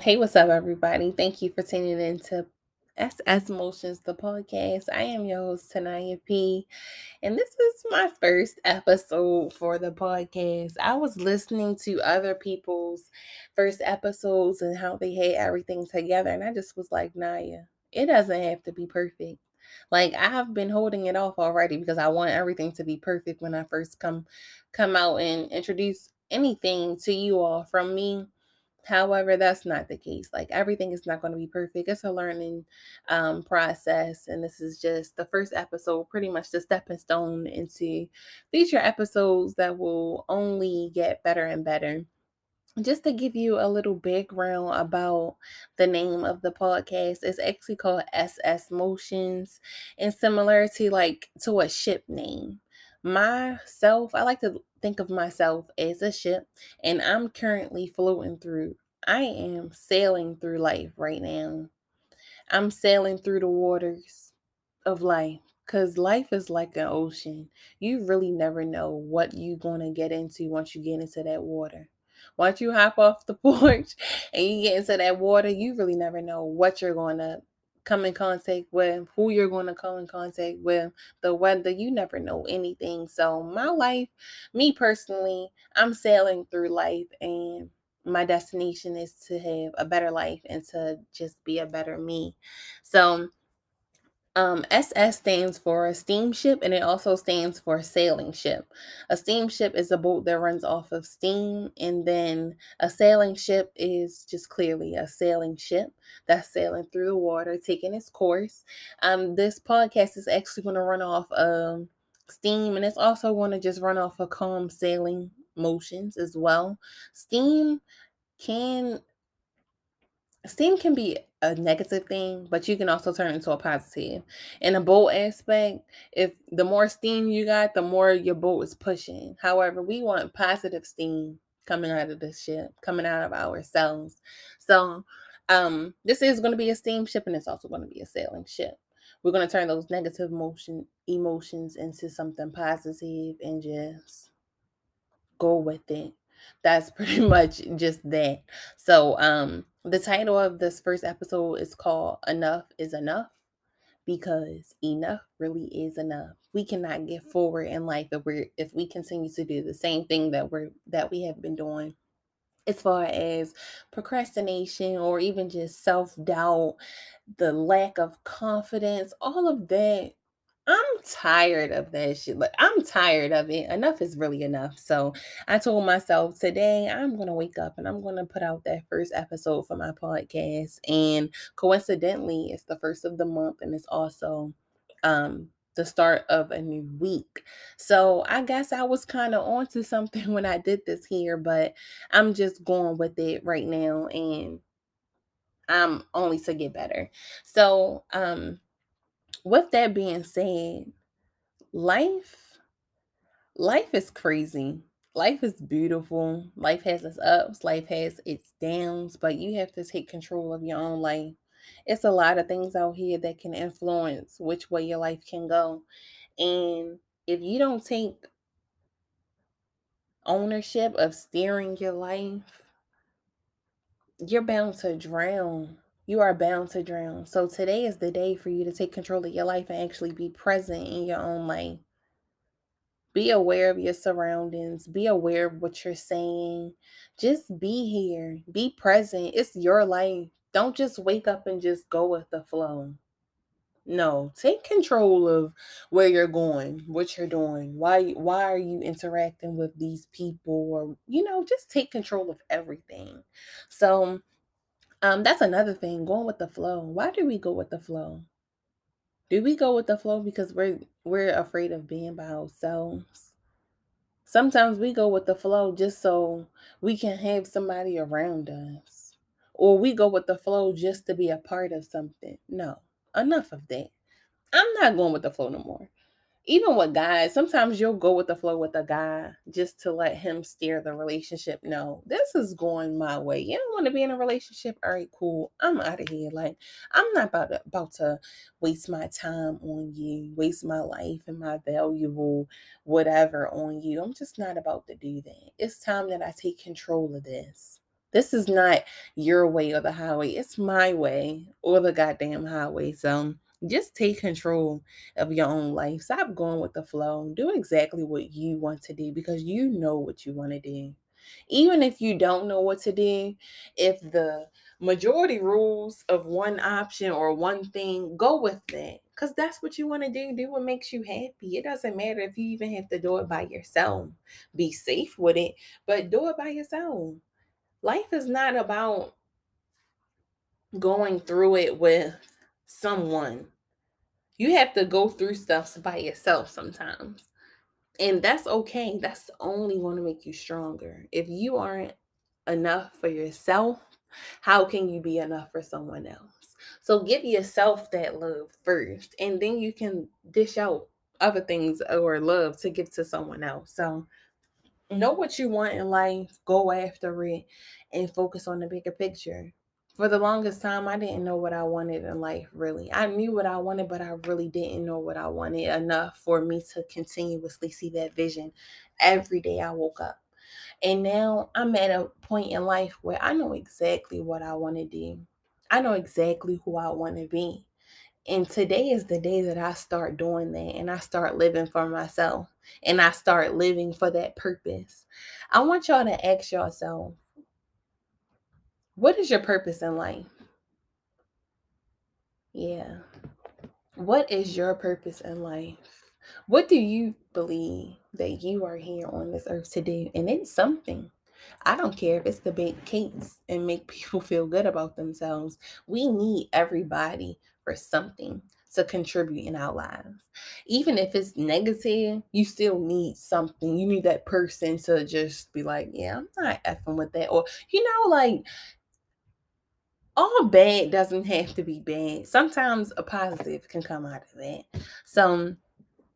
Hey, what's up, everybody? Thank you for tuning in to SS Motions, the podcast. I am your host, Tanaya P, and this is my first episode for the podcast. I was listening to other people's first episodes and how they had everything together, and I just was like, Naya, it doesn't have to be perfect. Like I have been holding it off already because I want everything to be perfect when I first come come out and introduce anything to you all from me However, that's not the case. Like everything is not going to be perfect. It's a learning um, process, and this is just the first episode, pretty much the stepping stone into future episodes that will only get better and better just to give you a little background about the name of the podcast it's actually called ss motions and similar to like to a ship name myself i like to think of myself as a ship and i'm currently floating through i am sailing through life right now. I'm sailing through the waters of life because life is like an ocean. You really never know what you're going to get into once you get into that water. Once you hop off the porch and you get into that water, you really never know what you're going to come in contact with, who you're going to come in contact with, the weather. You never know anything. So, my life, me personally, I'm sailing through life and my destination is to have a better life and to just be a better me. So, um, SS stands for steamship and it also stands for sailing ship. A steamship is a boat that runs off of steam, and then a sailing ship is just clearly a sailing ship that's sailing through the water, taking its course. Um, this podcast is actually going to run off um, steam and it's also going to just run off of calm sailing motions as well. Steam can steam can be a negative thing, but you can also turn it into a positive. In a boat aspect, if the more steam you got, the more your boat is pushing. However, we want positive steam coming out of the ship, coming out of ourselves. So, um, this is going to be a steamship and it's also going to be a sailing ship. We're going to turn those negative motion emotions into something positive and just go with it that's pretty much just that. So, um, the title of this first episode is called Enough is Enough because enough really is enough. We cannot get forward in life if we if we continue to do the same thing that we're that we have been doing as far as procrastination or even just self-doubt, the lack of confidence, all of that I'm tired of that shit. Like I'm tired of it. Enough is really enough. So I told myself today I'm gonna wake up and I'm gonna put out that first episode for my podcast. And coincidentally, it's the first of the month and it's also um the start of a new week. So I guess I was kind of onto something when I did this here, but I'm just going with it right now and I'm only to get better. So um with that being said, life life is crazy. Life is beautiful. Life has its ups, life has its downs, but you have to take control of your own life. It's a lot of things out here that can influence which way your life can go. And if you don't take ownership of steering your life, you're bound to drown. You are bound to drown. So today is the day for you to take control of your life and actually be present in your own life. Be aware of your surroundings. Be aware of what you're saying. Just be here. Be present. It's your life. Don't just wake up and just go with the flow. No, take control of where you're going, what you're doing. Why why are you interacting with these people or you know, just take control of everything. So, um that's another thing, going with the flow. Why do we go with the flow? Do we go with the flow because we're we're afraid of being by ourselves? Sometimes we go with the flow just so we can have somebody around us. Or we go with the flow just to be a part of something. No, enough of that. I'm not going with the flow no more even with guys, sometimes you'll go with the flow with a guy just to let him steer the relationship. No, this is going my way. You don't want to be in a relationship? All right, cool. I'm out of here. Like, I'm not about to, about to waste my time on you, waste my life and my valuable whatever on you. I'm just not about to do that. It's time that I take control of this. This is not your way or the highway. It's my way or the goddamn highway. So just take control of your own life. Stop going with the flow. Do exactly what you want to do because you know what you want to do. Even if you don't know what to do, if the majority rules of one option or one thing, go with that. Because that's what you want to do. Do what makes you happy. It doesn't matter if you even have to do it by yourself. Be safe with it, but do it by yourself. Life is not about going through it with someone. You have to go through stuff by yourself sometimes. And that's okay. That's only going to make you stronger. If you aren't enough for yourself, how can you be enough for someone else? So give yourself that love first, and then you can dish out other things or love to give to someone else. So know what you want in life, go after it, and focus on the bigger picture. For the longest time, I didn't know what I wanted in life, really. I knew what I wanted, but I really didn't know what I wanted enough for me to continuously see that vision every day I woke up. And now I'm at a point in life where I know exactly what I want to do. I know exactly who I want to be. And today is the day that I start doing that and I start living for myself and I start living for that purpose. I want y'all to ask yourself, what is your purpose in life? Yeah. What is your purpose in life? What do you believe that you are here on this earth to do? And it's something. I don't care if it's to bake cakes and make people feel good about themselves. We need everybody for something to contribute in our lives. Even if it's negative, you still need something. You need that person to just be like, yeah, I'm not effing with that. Or, you know, like all bad doesn't have to be bad. Sometimes a positive can come out of that. So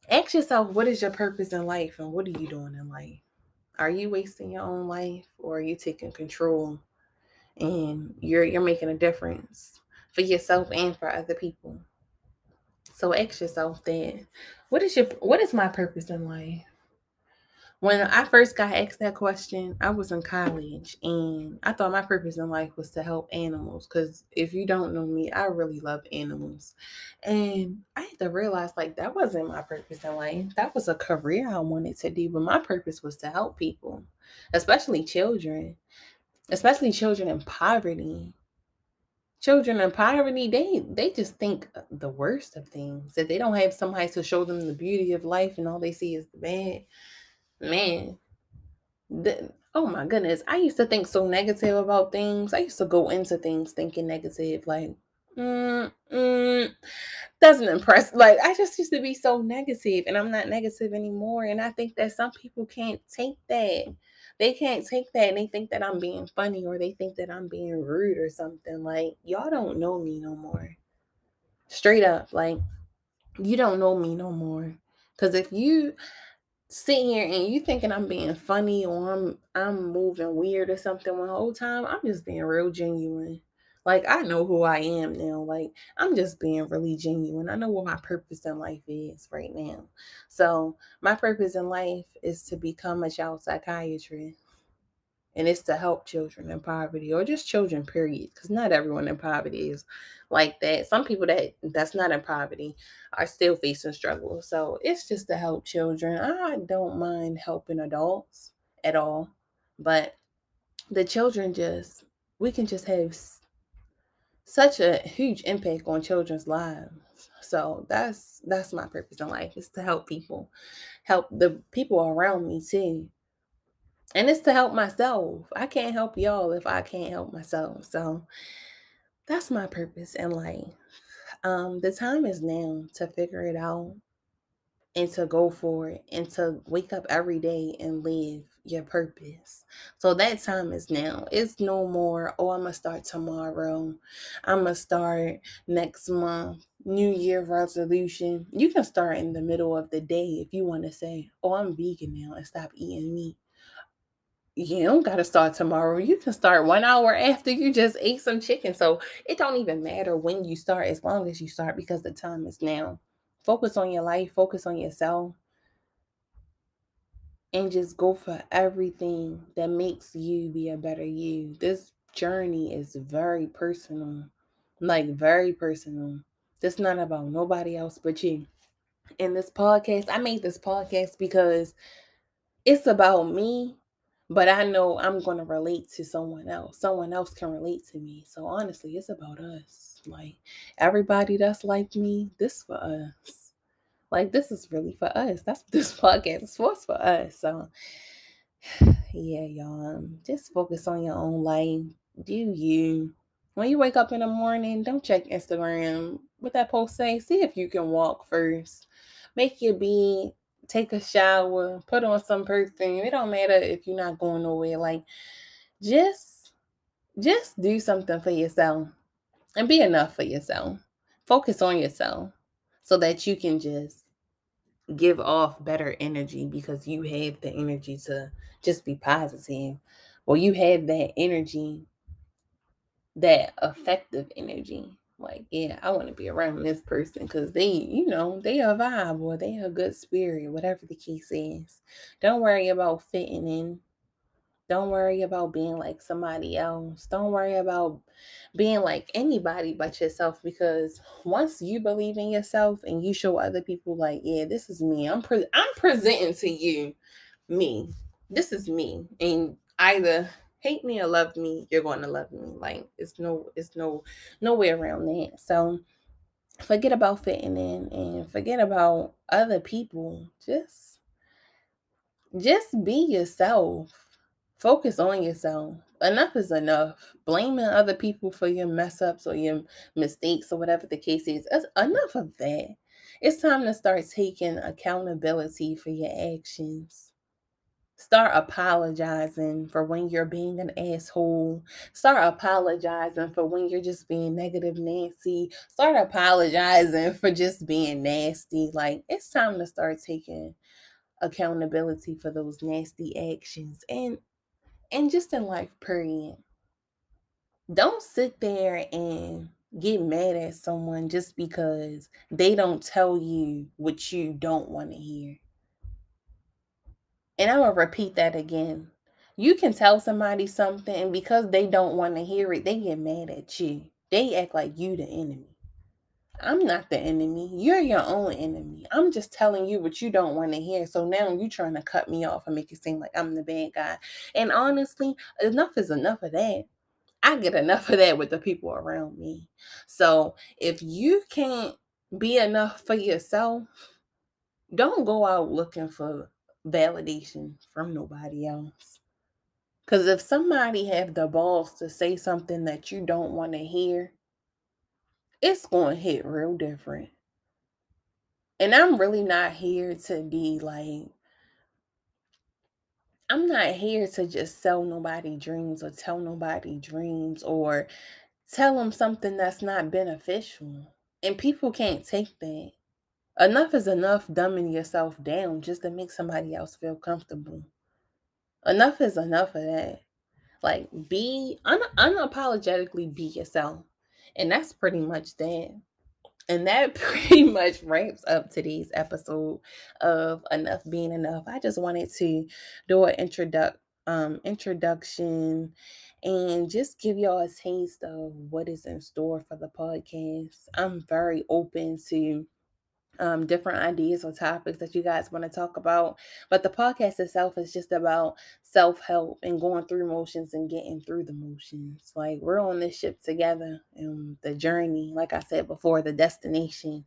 ask yourself, what is your purpose in life and what are you doing in life? Are you wasting your own life or are you taking control and you're you're making a difference for yourself and for other people? So ask yourself that what is your what is my purpose in life? When I first got asked that question, I was in college and I thought my purpose in life was to help animals. Because if you don't know me, I really love animals. And I had to realize like that wasn't my purpose in life. That was a career I wanted to do, but my purpose was to help people, especially children, especially children in poverty children in poverty they they just think the worst of things that they don't have somebody to show them the beauty of life and all they see is the bad man the, oh my goodness i used to think so negative about things i used to go into things thinking negative like mm, mm, doesn't impress like i just used to be so negative and i'm not negative anymore and i think that some people can't take that they can't take that and they think that I'm being funny or they think that I'm being rude or something. Like, y'all don't know me no more. Straight up. Like, you don't know me no more. Because if you sit here and you thinking I'm being funny or I'm I'm moving weird or something the whole time, I'm just being real genuine. Like I know who I am now. Like I'm just being really genuine. I know what my purpose in life is right now. So my purpose in life is to become a child psychiatrist. And it's to help children in poverty or just children, period. Because not everyone in poverty is like that. Some people that that's not in poverty are still facing struggles. So it's just to help children. I don't mind helping adults at all. But the children just we can just have such a huge impact on children's lives. So that's that's my purpose in life is to help people, help the people around me too. And it's to help myself. I can't help y'all if I can't help myself. So that's my purpose in life. Um, the time is now to figure it out and to go for it and to wake up every day and live your purpose. So that time is now. It's no more, oh, I'm going to start tomorrow. I'm going to start next month. New Year resolution. You can start in the middle of the day if you want to say, oh, I'm vegan now and stop eating meat. You don't got to start tomorrow. You can start one hour after you just ate some chicken. So it don't even matter when you start as long as you start because the time is now. Focus on your life, focus on yourself, and just go for everything that makes you be a better you. This journey is very personal. Like very personal. It's not about nobody else but you. In this podcast, I made this podcast because it's about me, but I know I'm going to relate to someone else. Someone else can relate to me. So honestly, it's about us. Like everybody that's like me, this for us. Like this is really for us. That's what this podcast is for, for us. So yeah, y'all. Um, just focus on your own life. Do you? When you wake up in the morning, don't check Instagram. What that post say? See if you can walk first. Make your bed. Take a shower. Put on some perfume. It don't matter if you're not going nowhere. Like, just, just do something for yourself, and be enough for yourself. Focus on yourself, so that you can just give off better energy because you have the energy to just be positive or you have that energy that effective energy like yeah i want to be around this person because they you know they a vibe or they a good spirit whatever the case is don't worry about fitting in don't worry about being like somebody else. Don't worry about being like anybody but yourself because once you believe in yourself and you show other people like, yeah, this is me. I'm pre- I'm presenting to you me. This is me. And either hate me or love me, you're going to love me. Like it's no it's no no way around that. So forget about fitting in and forget about other people. Just just be yourself Focus on yourself. Enough is enough. Blaming other people for your mess ups or your mistakes or whatever the case is. That's enough of that. It's time to start taking accountability for your actions. Start apologizing for when you're being an asshole. Start apologizing for when you're just being negative Nancy. Start apologizing for just being nasty. Like it's time to start taking accountability for those nasty actions. And and just in life, period. Don't sit there and get mad at someone just because they don't tell you what you don't want to hear. And I'm going to repeat that again. You can tell somebody something, and because they don't want to hear it, they get mad at you. They act like you the enemy. I'm not the enemy. You're your own enemy. I'm just telling you what you don't want to hear. So now you're trying to cut me off and make it seem like I'm the bad guy. And honestly, enough is enough of that. I get enough of that with the people around me. So if you can't be enough for yourself, don't go out looking for validation from nobody else. Because if somebody have the balls to say something that you don't want to hear, it's going to hit real different. And I'm really not here to be like, I'm not here to just sell nobody dreams or tell nobody dreams or tell them something that's not beneficial. And people can't take that. Enough is enough dumbing yourself down just to make somebody else feel comfortable. Enough is enough of that. Like, be un- unapologetically be yourself. And that's pretty much that. And that pretty much wraps up today's episode of Enough Being Enough. I just wanted to do an introduction um, introduction and just give y'all a taste of what is in store for the podcast. I'm very open to um, different ideas or topics that you guys want to talk about. But the podcast itself is just about self help and going through motions and getting through the motions. Like we're on this ship together, and the journey, like I said before, the destination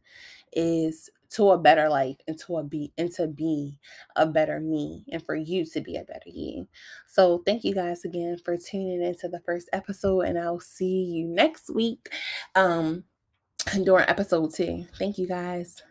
is to a better life and to a be and to be a better me and for you to be a better you. So thank you guys again for tuning into the first episode and I'll see you next week um during episode two. Thank you guys.